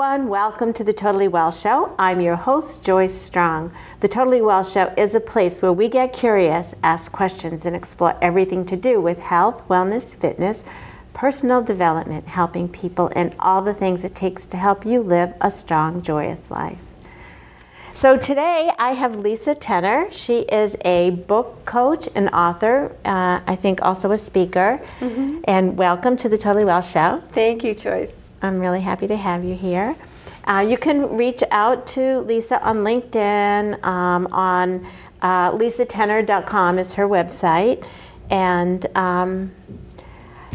Everyone. Welcome to the Totally Well Show. I'm your host, Joyce Strong. The Totally Well Show is a place where we get curious, ask questions, and explore everything to do with health, wellness, fitness, personal development, helping people, and all the things it takes to help you live a strong, joyous life. So today I have Lisa Tener. She is a book coach and author, uh, I think also a speaker. Mm-hmm. And welcome to the Totally Well Show. Thank you, Joyce. I'm really happy to have you here. Uh, you can reach out to Lisa on LinkedIn, um, on uh, lisatener.com is her website. And um,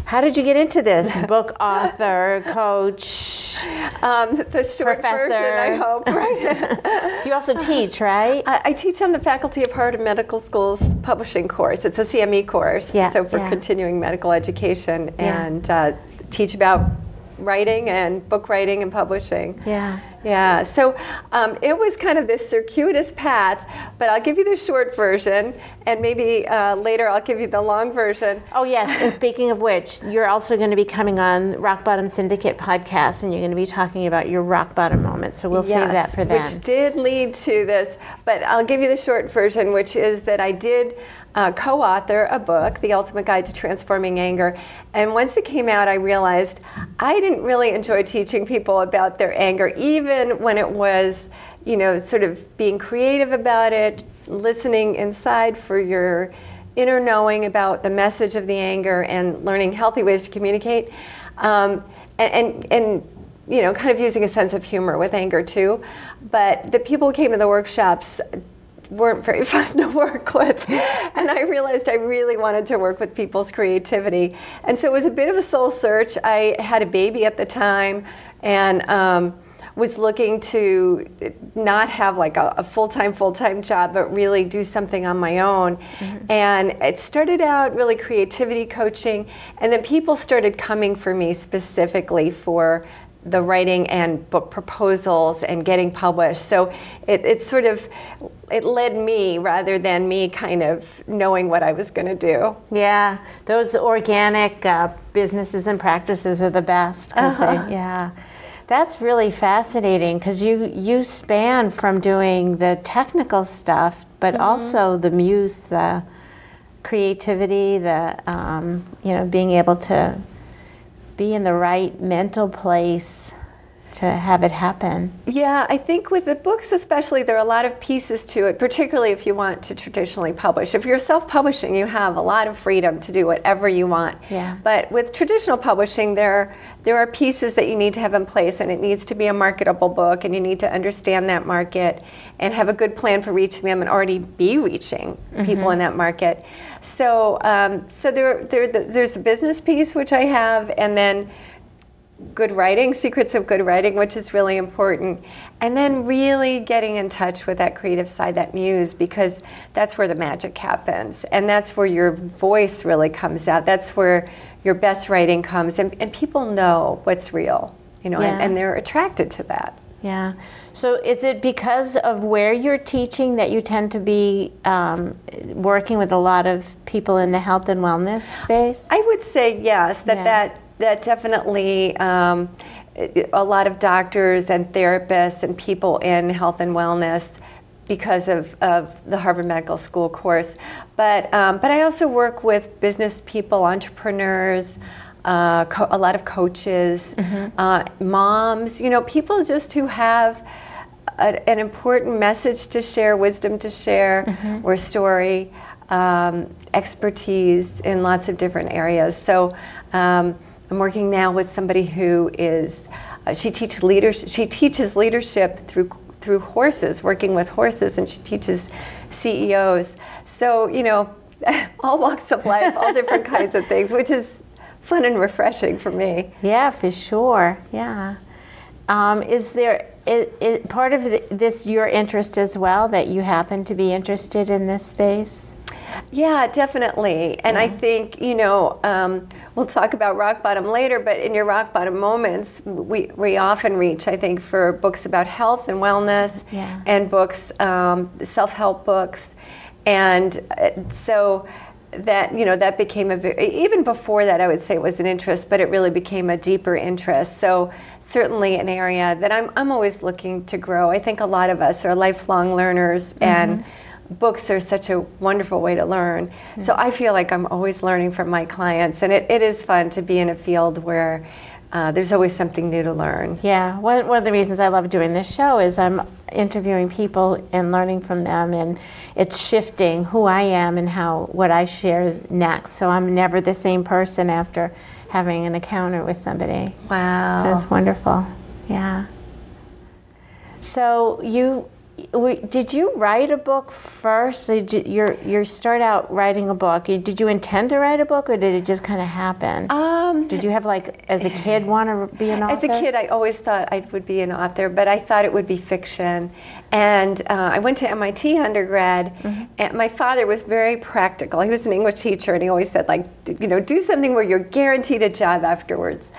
how did you get into this? Book author, coach, um, the short professor. version, I hope. Right? you also teach, right? I, I, teach on the Faculty of Harvard Medical School's publishing course. It's a CME course, yeah, so for yeah. continuing medical education, Yeah. and uh, teach about writing and book writing and publishing. Yeah. Yeah, so um, it was kind of this circuitous path, but I'll give you the short version, and maybe uh, later I'll give you the long version. Oh, yes. And speaking of which, you're also going to be coming on Rock Bottom Syndicate podcast, and you're going to be talking about your rock bottom moment. So we'll save that for then. Which did lead to this, but I'll give you the short version, which is that I did uh, co author a book, The Ultimate Guide to Transforming Anger. And once it came out, I realized I didn't really enjoy teaching people about their anger, even when it was, you know, sort of being creative about it, listening inside for your inner knowing about the message of the anger and learning healthy ways to communicate. Um, and, and, and you know, kind of using a sense of humor with anger too. But the people who came to the workshops weren't very fun to work with. and I realized I really wanted to work with people's creativity. And so it was a bit of a soul search. I had a baby at the time and um, was looking to not have like a, a full-time full-time job but really do something on my own and it started out really creativity coaching and then people started coming for me specifically for the writing and book proposals and getting published. So it, it sort of it led me rather than me kind of knowing what I was going to do. Yeah, those organic uh, businesses and practices are the best. Uh-huh. they, yeah, that's really fascinating because you you span from doing the technical stuff, but Mm-hmm. also the muse, the creativity, the um, you know being able to be in the right mental place to have it happen. Yeah, I think with the books especially, there are a lot of pieces to it, particularly if you want to traditionally publish. If you're self publishing, you have a lot of freedom to do whatever you want. Yeah. But with traditional publishing, there, there are pieces that you need to have in place, and it needs to be a marketable book, and you need to understand that market and have a good plan for reaching them and already be reaching people in that market. So, um, so there, there, there's a business piece, which I have, and then good writing, secrets of good writing, which is really important. And then really getting in touch with that creative side, that muse, because that's where the magic happens. And that's where your voice really comes out. That's where your best writing comes. And, and people know what's real, you know, and, and they're attracted to that. Yeah. So is it because of where you're teaching that you tend to be um, working with a lot of people in the health and wellness space? I would say yes, that Yeah. that, that definitely um, a lot of doctors and therapists and people in health and wellness because of, of the Harvard Medical School course. But, um, but I also work with business people, entrepreneurs, uh, co- a lot of coaches, uh, moms, you know, people just who have a, an important message to share, wisdom to share, or story, um, expertise in lots of different areas. So um, I'm working now with somebody who is uh, she teaches leadership. She teaches leadership through through horses, working with horses, and she teaches CEOs. So you know, all walks of life, all different kinds of things, which is fun and refreshing for me. Yeah, for sure. Yeah. Um, is there i i part of th- this your interest as well that you happen to be interested in this space? Yeah, definitely. And I think, you know, um, we'll talk about rock bottom later, but in your rock bottom moments, we, we often reach, I think, for books about health and wellness Yeah. and books, um, self help books. And uh, so that you know that became a very, even before that I would say it was an interest, but it really became a deeper interest. So certainly an area that I'm I'm always looking to grow. I think a lot of us are lifelong learners mm-hmm. and books are such a wonderful way to learn. Mm-hmm. So I feel like I'm always learning from my clients, and it, it is fun to be in a field where uh, there's always something new to learn. Yeah, one, one of the reasons I love doing this show is I'm interviewing people and learning from them, and it's shifting who I am and how what I share next. So I'm never the same person after having an encounter with somebody. Wow. So it's wonderful. Yeah. So you did you write a book first? Did you you start out writing a book? Did you intend to write a book, or did it just kind of happen? Um, did you have like as a kid want to be an author? As a kid, I always thought I would be an author, but I thought it would be fiction. And uh, I went to MIT undergrad, mm-hmm. and my father was very practical. He was an English teacher, and he always said, like, you know, do something where you're guaranteed a job afterwards.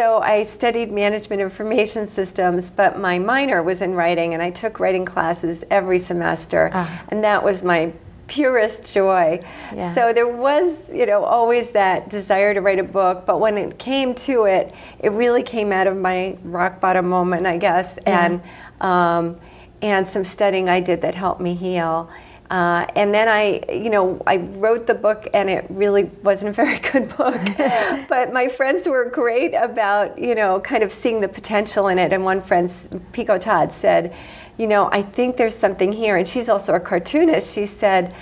So I studied management information systems, but my minor was in writing, and I took writing classes every semester, uh. and that was my purest joy. Yeah. So there was, you know, always that desire to write a book, but when it came to it, it really came out of my rock bottom moment, I guess, and um, and some studying I did that helped me heal. Uh, and then I, you know, I wrote the book, and it really wasn't a very good book. but my friends were great about, you know, kind of seeing the potential in it. And one friend, Peggy Todd, said, you know, I think there's something here. And she's also a cartoonist. She said,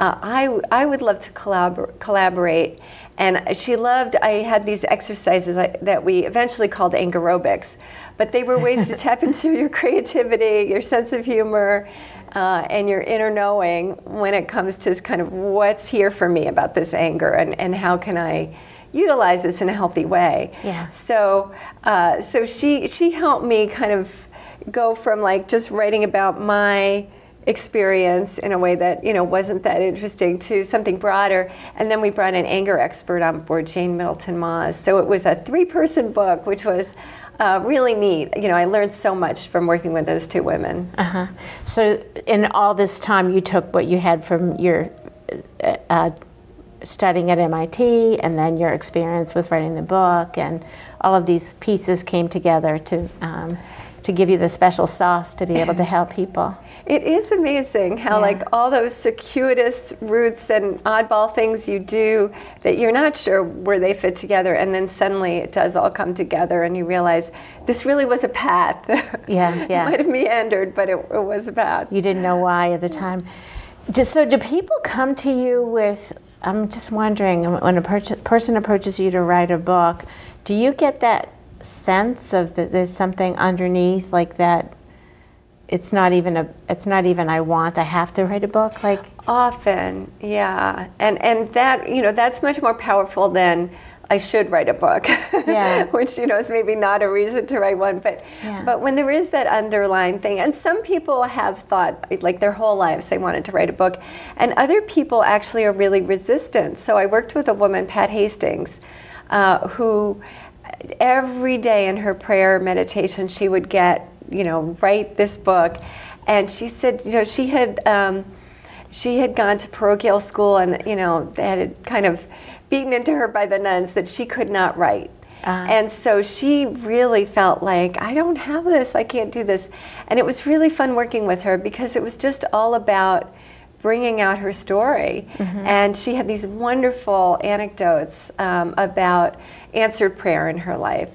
uh, I, I would love to collabor- collaborate. And she loved, I had these exercises that we eventually called aerobics, but they were ways to tap into your creativity, your sense of humor, uh, and your inner knowing when it comes to kind of what's here for me about this anger and, and how can I utilize this in a healthy way. Yeah. So, uh, so she, she helped me kind of go from like just writing about my experience in a way that you know wasn't that interesting to something broader and then we brought an anger expert on board jane Middelton-Moz. so it was a three person book which was uh, really neat. You know, I learned so much from working with those two women. Uh-huh. So, in all this time, you took what you had from your uh, uh studying at MIT, and then your experience with writing the book, and all of these pieces came together to um, to give you the special sauce to be able to help people. It is amazing how, yeah. like, all those circuitous routes and oddball things you do that you're not sure where they fit together, and then suddenly it does all come together, and you realize this really was a path. Yeah, yeah. it might have meandered, but it, it, was a path. You didn't know why at the time. Just so, do people come to you with? I'm just wondering um, when a per- person approaches you to write a book, do you get that sense of that there's something underneath, like that? It's not even a it's not even I want I have to write a book like often yeah and and that you know that's much more powerful than I should write a book yeah. which you know is maybe not a reason to write one but yeah. but when there is that underlying thing and some people have thought like their whole lives they wanted to write a book and other people actually are really resistant so I worked with a woman Pat Hastings uh, who every day in her prayer meditation she would get you know, write this book. And she said, you know, she had um, she had gone to parochial school, and you know, they had kind of beaten into her by the nuns that she could not write. Uh, and so she really felt like, I don't have this, I can't do this. And it was really fun working with her because it was just all about bringing out her story. Mm-hmm. And she had these wonderful anecdotes um, about answered prayer in her life.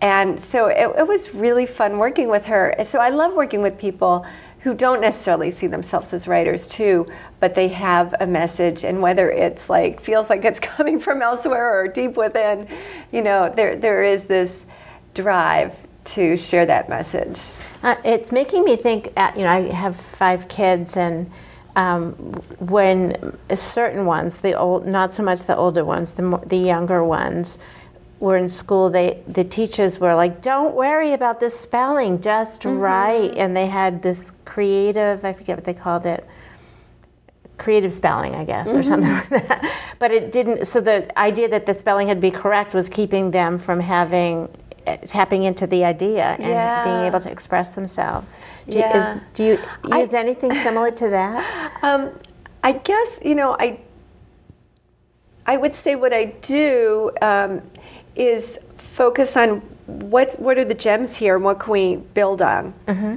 And so it, it, was really fun working with her. So I love working with people who don't necessarily see themselves as writers too, but they have a message, and whether it's like feels like it's coming from elsewhere or deep within, you know, there there is this drive to share that message. Uh, it's making me think. Uh, you know, I have five kids, and um, when certain ones, the old, not so much the older ones, the the younger ones were in school, they the teachers were like, "Don't worry about the spelling, just mm-hmm. write." And they had this creative, I forget what they called it, creative spelling, I guess, mm-hmm. or something like that. But it didn't. So the idea that the spelling had to be correct was keeping them from having eh, tapping into the idea and yeah. being able to express themselves. Do, yeah. you, is, do you use I, anything similar to that? Um, I guess you know I I would say what I do um, is focus on what what are the gems here and what can we build on. Mm-hmm.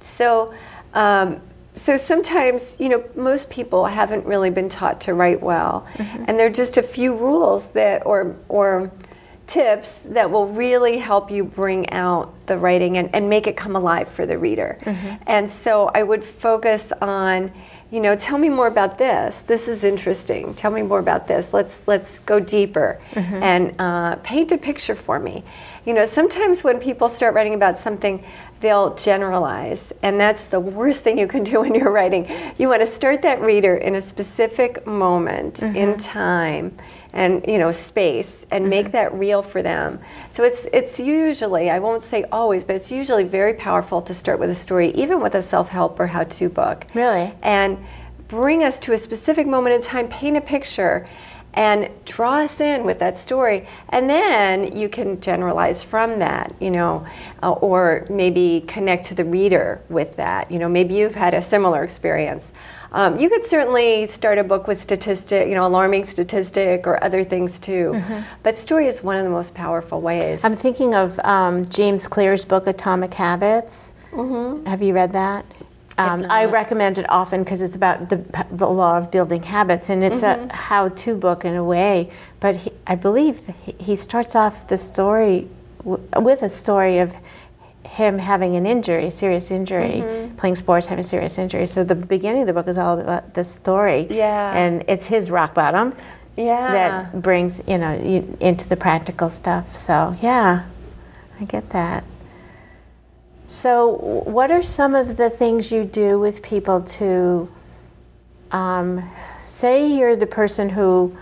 So. Um, so sometimes, you know, most people haven't really been taught to write well, Mm-hmm. and there are just a few rules that, or or tips that will really help you bring out the writing and, and make it come alive for the reader. Mm-hmm. And so I would focus on, you know, tell me more about this. This is interesting. Tell me more about this. Let's let's go deeper mm-hmm. and uh, paint a picture for me. You know, sometimes when people start writing about something, they'll generalize, and that's the worst thing you can do when you're writing. You want to start that reader in a specific moment in mm-hmm. time and you know space and make that real for them. So it's it's usually i won't say always but it's usually very powerful to start with a story even with a self-help or how-to book. Really? and bring us to a specific moment in time paint a picture and draw us in with that story. And then you can generalize from that you know uh, or maybe connect to the reader with that. You know maybe you've had a similar experience um, you could certainly start a book with statistic you know alarming statistic or other things too but story is one of the most powerful ways I'm thinking of um, James Clear's book, Atomic Habits. Mm-hmm. Have you read that? Um, I recommend it often because it's about the, the law of building habits, and it's a how-to book in a way. But he, I believe he, he starts off the story w- with a story of him having an injury, serious injury, playing sports, having a serious injury. So the beginning of the book is all about the story, Yeah. and it's his rock bottom yeah that brings you know you, into the practical stuff. So yeah, I get that. So what are some of the things you do with people to um, say you're the person who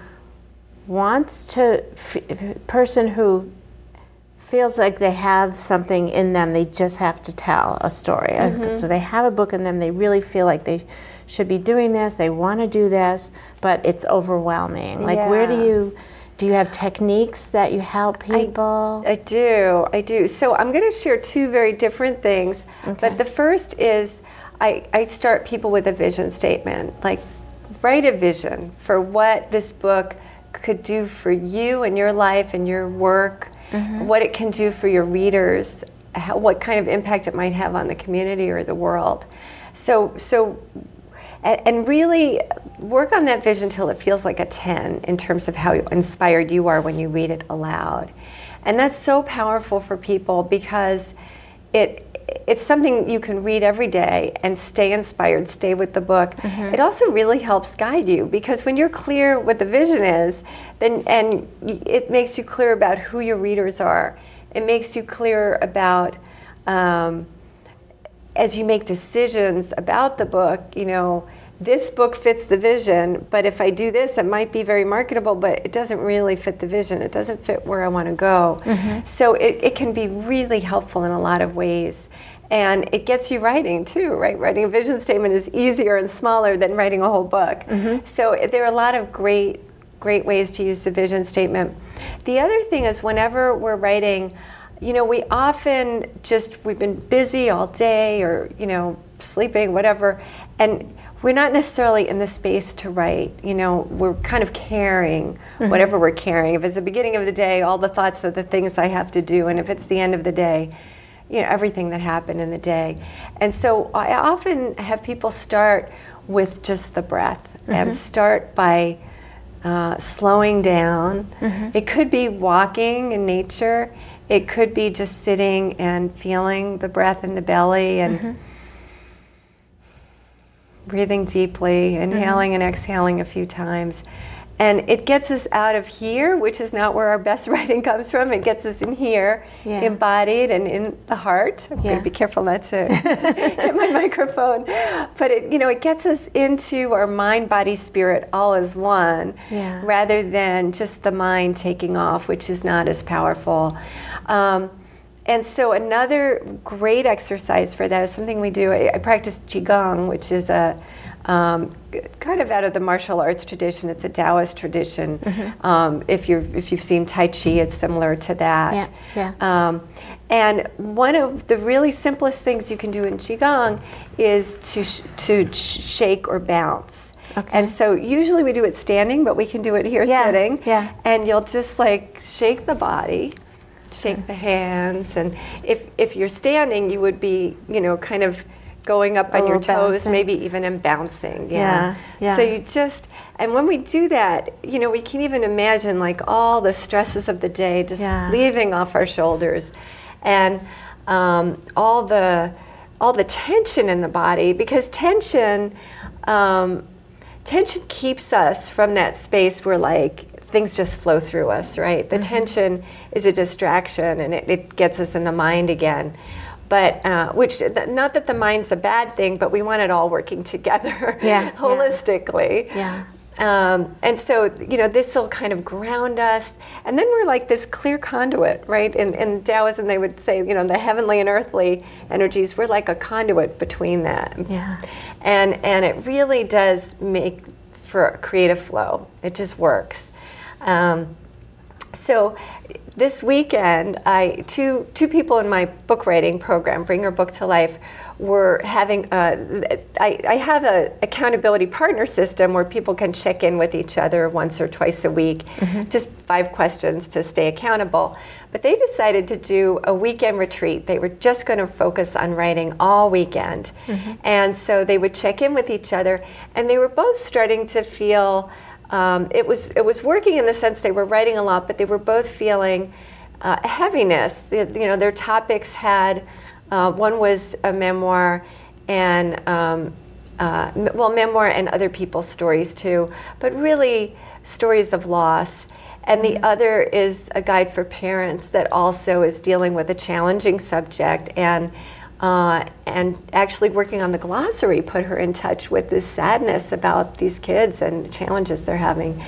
wants to f- person who feels like they have something in them they just have to tell a story mm-hmm. so they have a book in them they really feel like they should be doing this they want to do this but it's overwhelming like where do you do you have techniques that you help people I do, I do. So I'm going to share two very different things. Okay. But the first is I, I start people with a vision statement. Like, write a vision for what this book could do for you and your life and your work, Mm-hmm. what it can do for your readers, how, what kind of impact it might have on the community or the world. So, so and, and really work on that vision till it feels like a 10 in terms of how inspired you are when you read it aloud. And that's so powerful for people because it it's something you can read every day and stay inspired, stay with the book. It also really helps guide you because when you're clear what the vision is, then and it makes you clear about who your readers are. It makes you clear about um, as you make decisions about the book, you know, this book fits the vision, but if I do this, it might be very marketable, but it doesn't really fit the vision. It doesn't fit where I want to go. Mm-hmm. So it, it can be really helpful in a lot of ways. And it gets you writing too, right? Writing a vision statement is easier and smaller than writing a whole book. Mm-hmm. So there are a lot of great, great ways to use the vision statement. The other thing is, whenever we're writing, you know, we often just, we've been busy all day or, you know, sleeping, whatever, and we're not necessarily in the space to write. You know, we're kind of carrying mm-hmm. whatever we're carrying. If it's the beginning of the day, all the thoughts of the things I have to do, and if it's the end of the day, you know, everything that happened in the day. And so I often have people start with just the breath and mm-hmm. start by uh, slowing down. Mm-hmm. It could be walking in nature. It could be just sitting and feeling the breath in the belly and breathing deeply, inhaling and exhaling a few times. And it gets us out of here, which is not where our best writing comes from. It gets us in here, Yeah. embodied and in the heart. I'm Yeah. going to be careful not to hit my microphone. But it, you know, it gets us into our mind, body, spirit all as one, Yeah. rather than just the mind taking off, which is not as powerful. Um, and so another great exercise for that is something we do. I, I practice qigong, which is a um, kind of out of the martial arts tradition. It's a Taoist tradition. Mm-hmm. Um, if you if you've seen Tai Chi, it's similar to that. Yeah, Um, and one of the really simplest things you can do in qigong is to sh- to sh- shake or bounce. Okay. And so usually we do it standing, but we can do it here Yeah, sitting. yeah. And you'll just like shake the body, shake the hands, and if if you're standing, you would be, you know, kind of going up A on your toes, bouncing. maybe even and bouncing. Yeah, Yeah. yeah. So you just and when we do that, you know, we can even imagine like all the stresses of the day just Yeah. leaving off our shoulders, and um, all the all the tension in the body because tension um, tension keeps us from that space where like things just flow through us right the tension is a distraction and it, it gets us in the mind again but uh, which th- not that the mind's a bad thing but we want it all working together Yeah, yeah. holistically Yeah. um, and so, you know, this will kind of ground us. And then we're like this clear conduit, right? In, in Taoism, they would say, you know, the heavenly and earthly energies, we're like a conduit between that. Yeah. And, and it really does make for a creative flow. It just works. Um, so this weekend, I two two people in my book writing program, Bring Your Book to Life, were having. A, I, I have an accountability partner system where people can check in with each other once or twice a week, just five questions to stay accountable. But they decided to do a weekend retreat. They were just going to focus on writing all weekend, and so they would check in with each other, and they were both starting to feel um, it was it was working in the sense they were writing a lot, but they were both feeling uh, heaviness. You know, their topics had uh, one was a memoir, and um, uh, well, memoir and other people's stories too, but really stories of loss. And the other is a guide for parents that also is dealing with a challenging subject and uh, and actually working on the glossary put her in touch with this sadness about these kids and the challenges they're having.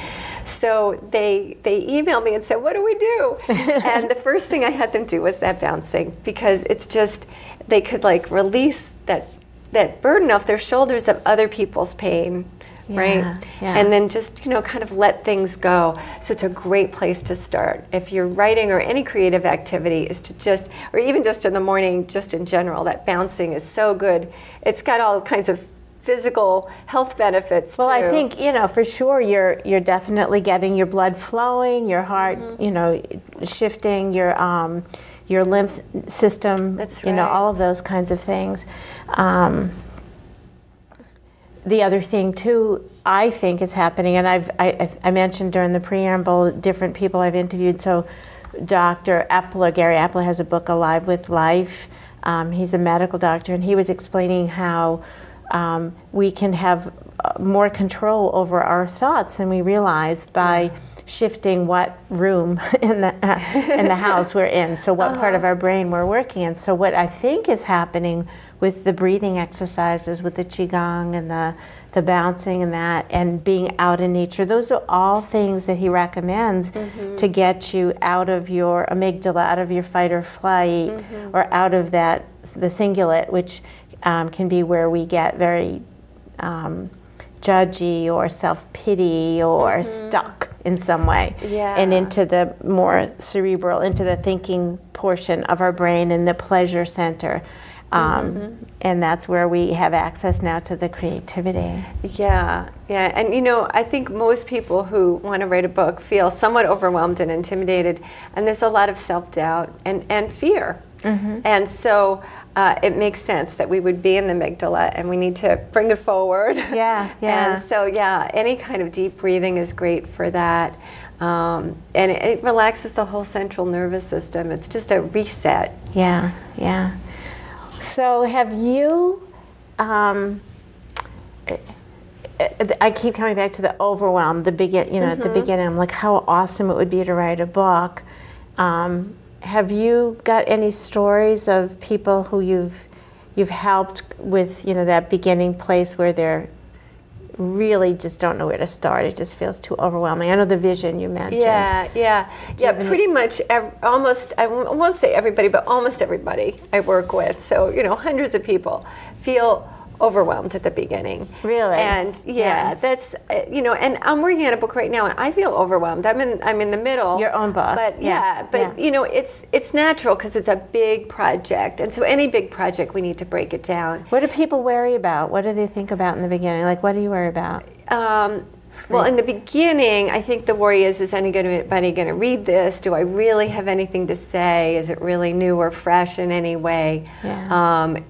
So they they emailed me and said, "What do we do?" and the first thing I had them do was that bouncing because it's just they could like release that that burden off their shoulders of other people's pain, Yeah, right? yeah. And then just you know kind of let things go. So it's a great place to start if you're writing or any creative activity is to just or even just in the morning, just in general. That bouncing is so good. It's got all kinds of physical health benefits. Well, I think you know for sure you're you're definitely getting your blood flowing, your heart, Mm-hmm. you know, shifting your um, your lymph system. That's You know, all of those kinds of things. Um, the other thing too, I think is happening, and I've I, I mentioned during the preamble different people I've interviewed. So, Dr. Epler, Gary Epler, has a book, Alive with Life. Um, he's a medical doctor, and he was explaining how um, we can have uh, more control over our thoughts than we realize by shifting what room in the in the house we're in. So, what part of our brain we're working in. So, what I think is happening with the breathing exercises, with the qigong and the the bouncing and that, and being out in nature. Those are all things that he recommends to get you out of your amygdala, out of your fight or flight, or out of that the cingulate, which um, can be where we get very um, judgy or self pity or stuck in some way, Yeah. and into the more cerebral, into the thinking portion of our brain and the pleasure center. Um, And that's where we have access now to the creativity. Yeah, yeah. And you know, I think most people who want to write a book feel somewhat overwhelmed and intimidated, and there's a lot of self doubt and, and fear. And so uh, it makes sense that we would be in the amygdala and we need to bring it forward. Yeah, yeah. And so, yeah, any kind of deep breathing is great for that. Um, and it, it relaxes the whole central nervous system. It's just a reset. Yeah, yeah. So have you? Um, I keep coming back to the overwhelm. The begin, you know, at the beginning, I'm like, how awesome it would be to write a book. Um, have you got any stories of people who you've you've helped with, you know, that beginning place where they're really just don't know where to start? It just feels too overwhelming. I know the vision you mentioned. Yeah, yeah, yeah. Pretty much, ev- almost. I I won't say everybody, but almost everybody I work with. So you know, hundreds of people feel overwhelmed at the beginning. Really? And yeah, Yeah. that's you know, and I'm working on a book right now, and I feel overwhelmed. I'm in I'm in the middle. Your own book, But yeah, yeah, but yeah. you know, it's it's natural because it's a big project, and so any big project we need to break it down. What do people worry about? What do they think about in the beginning? Like, what do you worry about? Um, well, in the beginning, I think the worry is: Is anybody going to read this? Do I really have anything to say? Is it really new or fresh in any way? Yeah. Um,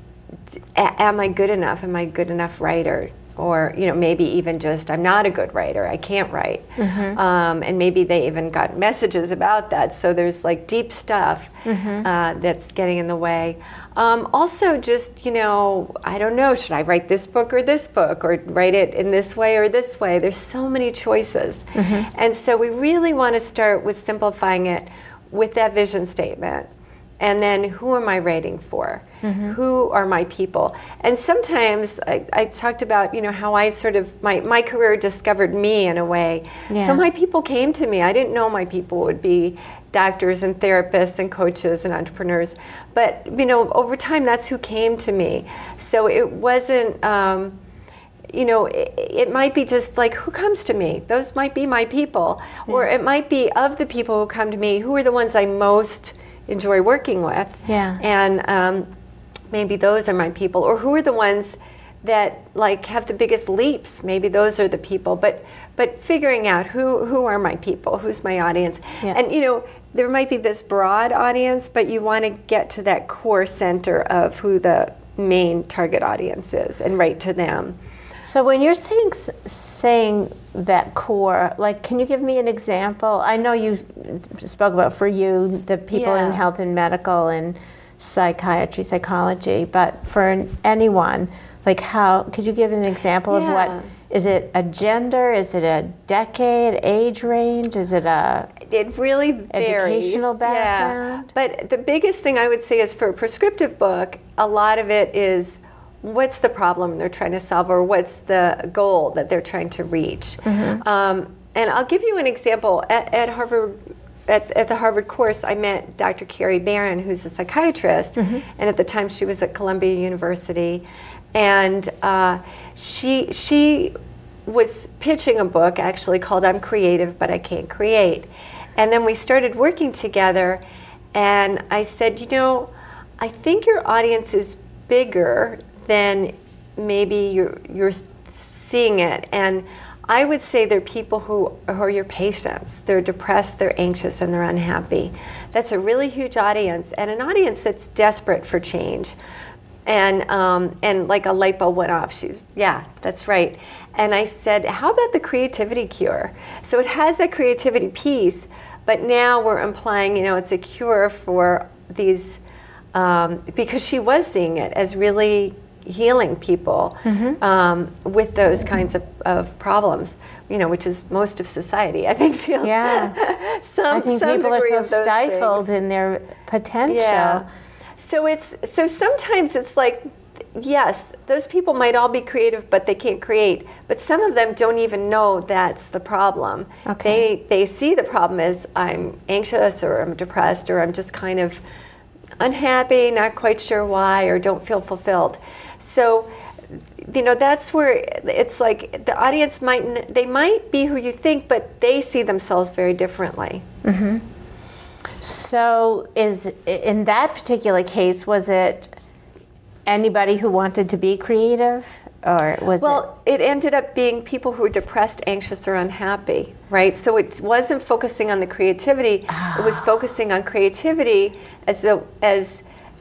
am I good enough? Am I a good enough writer? Or you know, maybe even just I'm not a good writer. I can't write. Um, and maybe they even got messages about that. So there's like deep stuff uh, that's getting in the way. Um, also, just you know, I don't know. Should I write this book or this book, or write it in this way or this way? There's so many choices, and so we really want to start with simplifying it with that vision statement and then who am I writing for? Who are my people? And sometimes I, I talked about, you know, how I sort of my, my career discovered me in a way. Yeah. So my people came to me. I didn't know my people would be doctors and therapists and coaches and entrepreneurs, but you know, over time, that's who came to me. So it wasn't. Um, you know, it, it might be just like who comes to me. Those might be my people, or it might be of the people who come to me. Who are the ones I most enjoy working with? Yeah. and um, maybe those are my people. Or who are the ones that like have the biggest leaps? Maybe those are the people. But but figuring out who who are my people, who's my audience, Yeah. and you know. There might be this broad audience, but you want to get to that core center of who the main target audience is and write to them. So when you're saying saying that core, like, can you give me an example? I know you spoke about for you the people in health and medical and psychiatry, psychology, but for anyone, like, how could you give an example of what? Is it a gender? Is it a decade, age range? Is it a It really varies. Educational Yeah. background? But the biggest thing I would say is for a prescriptive book, a lot of it is what's the problem they're trying to solve or what's the goal that they're trying to reach. Mm-hmm. Um, and I'll give you an example. At, at Harvard, at, at the Harvard course, I met Dr. Carrie Barron, who's a psychiatrist, Mm-hmm. and at the time she was at Columbia University. And uh, she, she was pitching a book actually called I'm Creative But I Can't Create. And then we started working together, and I said, You know, I think your audience is bigger than maybe you're, you're seeing it. And I would say they're people who, who are your patients. They're depressed, they're anxious, and they're unhappy. That's a really huge audience, and an audience that's desperate for change. And, um, and like a light bulb went off. She, yeah, that's right. And I said, how about the creativity cure? So it has that creativity piece, but now we're implying, you know, it's a cure for these, um, because she was seeing it as really healing people um, with those kinds of, of problems, you know, which is most of society, I think, feels Yeah. some, I think some people are so stifled things. in their potential. Yeah. So it's so sometimes it's like yes, those people might all be creative but they can't create. But some of them don't even know that's the problem. Okay. They they see the problem as I'm anxious or I'm depressed or I'm just kind of unhappy, not quite sure why or don't feel fulfilled. So you know that's where it's like the audience might they might be who you think but they see themselves very differently. So, is in that particular case, was it anybody who wanted to be creative, or was Well, it ended up being people who were depressed, anxious, or unhappy, right? So it wasn't focusing on the creativity; it Ah. was focusing on creativity as a as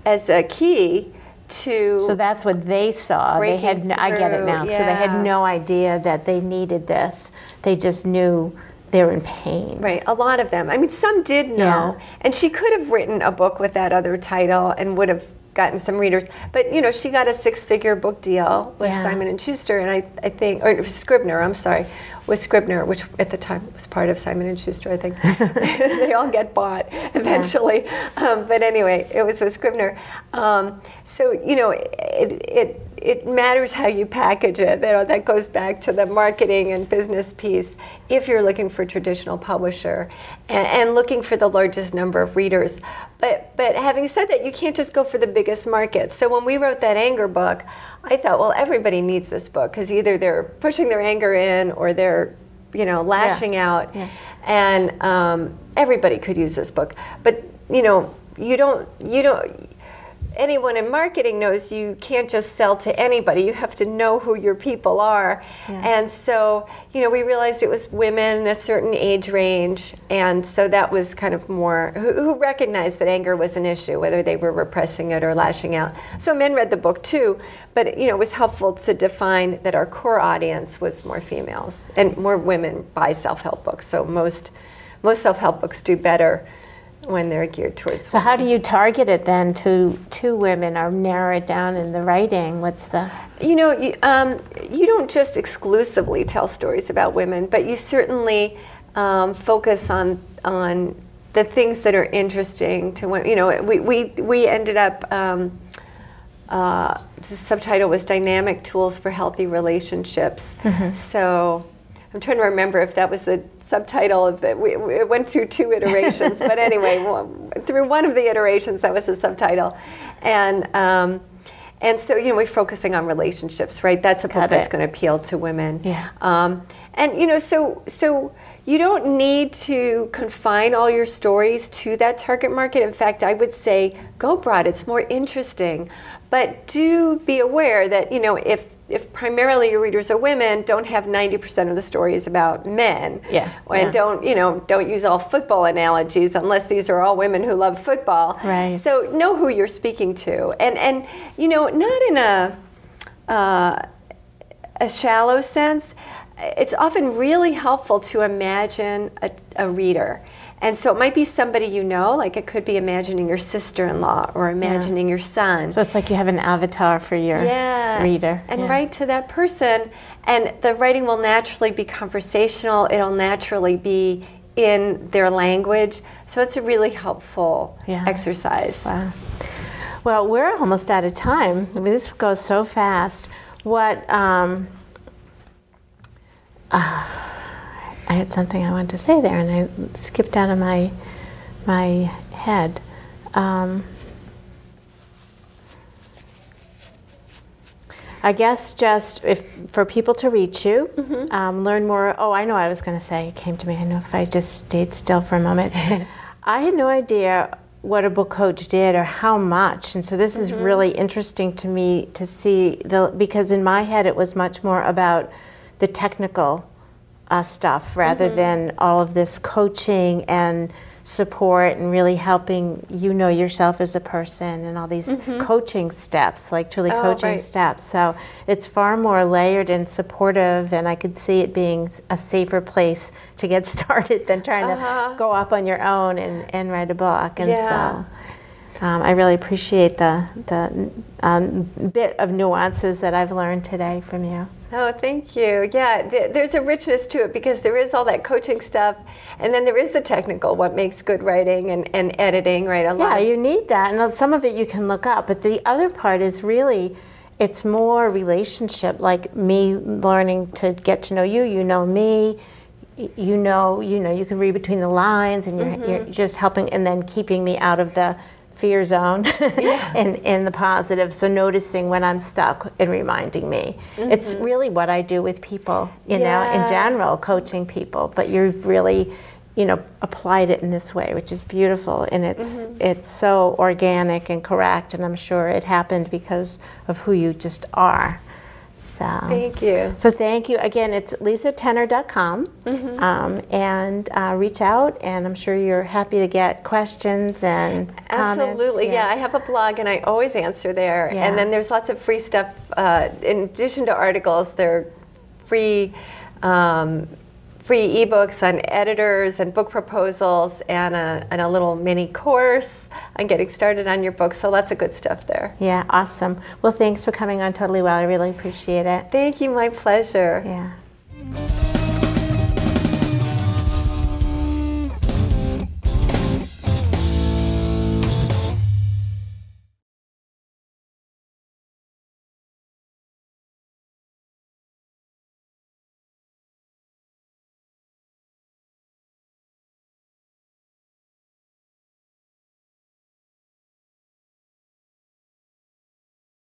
as a key to. So that's what they saw. They had. No, I get it now. So they had no idea that they needed this. They just knew they were in pain. Right, a lot of them. I mean, some did know, Yeah. and she could have written a book with that other title and would have gotten some readers. But you know, she got a six-figure book deal with Yeah. Simon and Schuster, and I, I think, or Scribner. I'm sorry, with Scribner, which at the time was part of Simon and Schuster. I think they all get bought eventually, yeah. um, but anyway, it was with Scribner. Um, so you know, it, it it matters how you package it. You know, that goes back to the marketing and business piece. If you're looking for traditional publisher and, and, looking for the largest number of readers, but but having said that, you can't just go for the biggest market. So when we wrote that anger book, I thought, well, everybody needs this book because either they're pushing their anger in or they're you know lashing yeah. out, yeah. and um, everybody could use this book. But you know, you don't you don't anyone in marketing knows you can't just sell to anybody. You have to know who your people are. Yeah. And so, you know, we realized it was women in a certain age range. And so that was kind of more, who, who recognized that anger was an issue, whether they were repressing it or lashing out. So men read the book too, but, you know, it was helpful to define that our core audience was more females and more women buy self help books. So most, most self help books do better when they're geared towards. So women. how do you target it then to to women, or narrow it down in the writing? What's the you know you, um, you don't just exclusively tell stories about women, but you certainly um, focus on on the things that are interesting to women. You know, we we we ended up. Um, uh, the subtitle was "Dynamic Tools for Healthy Relationships." Mm-hmm. So I'm trying to remember if that was the subtitle of the. We, it went through two iterations, but anyway, through one of the iterations, that was the subtitle, and. Um, and so, you know, we're focusing on relationships, right? That's a book Got that's going to appeal to women. Yeah. Um, and you know, so so you don't need to confine all your stories to that target market. In fact, I would say go broad. It's more interesting, but do be aware that you know if if primarily your readers are women, don't have 90% of the stories about men. Yeah. And yeah. don't, you know, don't use all football analogies unless these are all women who love football. Right. So know who you're speaking to. And, and you know, not in a, uh, a shallow sense. It's often really helpful to imagine a, a reader and so it might be somebody you know, like it could be imagining your sister in law or imagining yeah. your son. So it's like you have an avatar for your yeah. reader. And yeah. write to that person. And the writing will naturally be conversational, it'll naturally be in their language. So it's a really helpful yeah. exercise. Wow. Well, we're almost out of time. I mean, this goes so fast. What, um, uh, I had something I wanted to say there, and I skipped out of my my head. Um, I guess just if for people to reach you, mm-hmm. um, learn more. Oh, I know. I was going to say. It came to me. I know if I just stayed still for a moment. I had no idea what a book coach did or how much, and so this mm-hmm. is really interesting to me to see the because in my head it was much more about the technical uh, stuff rather mm-hmm. than all of this coaching and support and really helping you know yourself as a person and all these mm-hmm. coaching steps, like truly oh, coaching right. steps. So it's far more layered and supportive, and I could see it being a safer place to get started than trying uh-huh. to go off on your own and, and write a book. And yeah. so. Um, I really appreciate the, the um, bit of nuances that I've learned today from you. Oh, thank you. Yeah, th- there's a richness to it because there is all that coaching stuff, and then there is the technical, what makes good writing and, and editing, right? A lot. yeah, you need that, and some of it you can look up, but the other part is really, it's more relationship, like me learning to get to know you, you know me, you know, you know, you can read between the lines, and you're, mm-hmm. you're just helping, and then keeping me out of the fear zone yeah. in, in the positive. So noticing when I'm stuck and reminding me. Mm-hmm. It's really what I do with people, you yeah. know, in general, coaching people. But you've really, you know, applied it in this way, which is beautiful. And it's mm-hmm. it's so organic and correct. And I'm sure it happened because of who you just are. So thank you. So thank you again. It's lisatener.com, mm-hmm. um, and uh, reach out. And I'm sure you're happy to get questions and absolutely. Yeah. yeah. I have a blog, and I always answer there. Yeah. And then there's lots of free stuff. Uh, in addition to articles, there are free. Um, free ebooks on editors and book proposals and a, and a little mini course on getting started on your book. So lots of good stuff there. Yeah, awesome. Well, thanks for coming on Totally Well. I really appreciate it. Thank you. My pleasure. Yeah.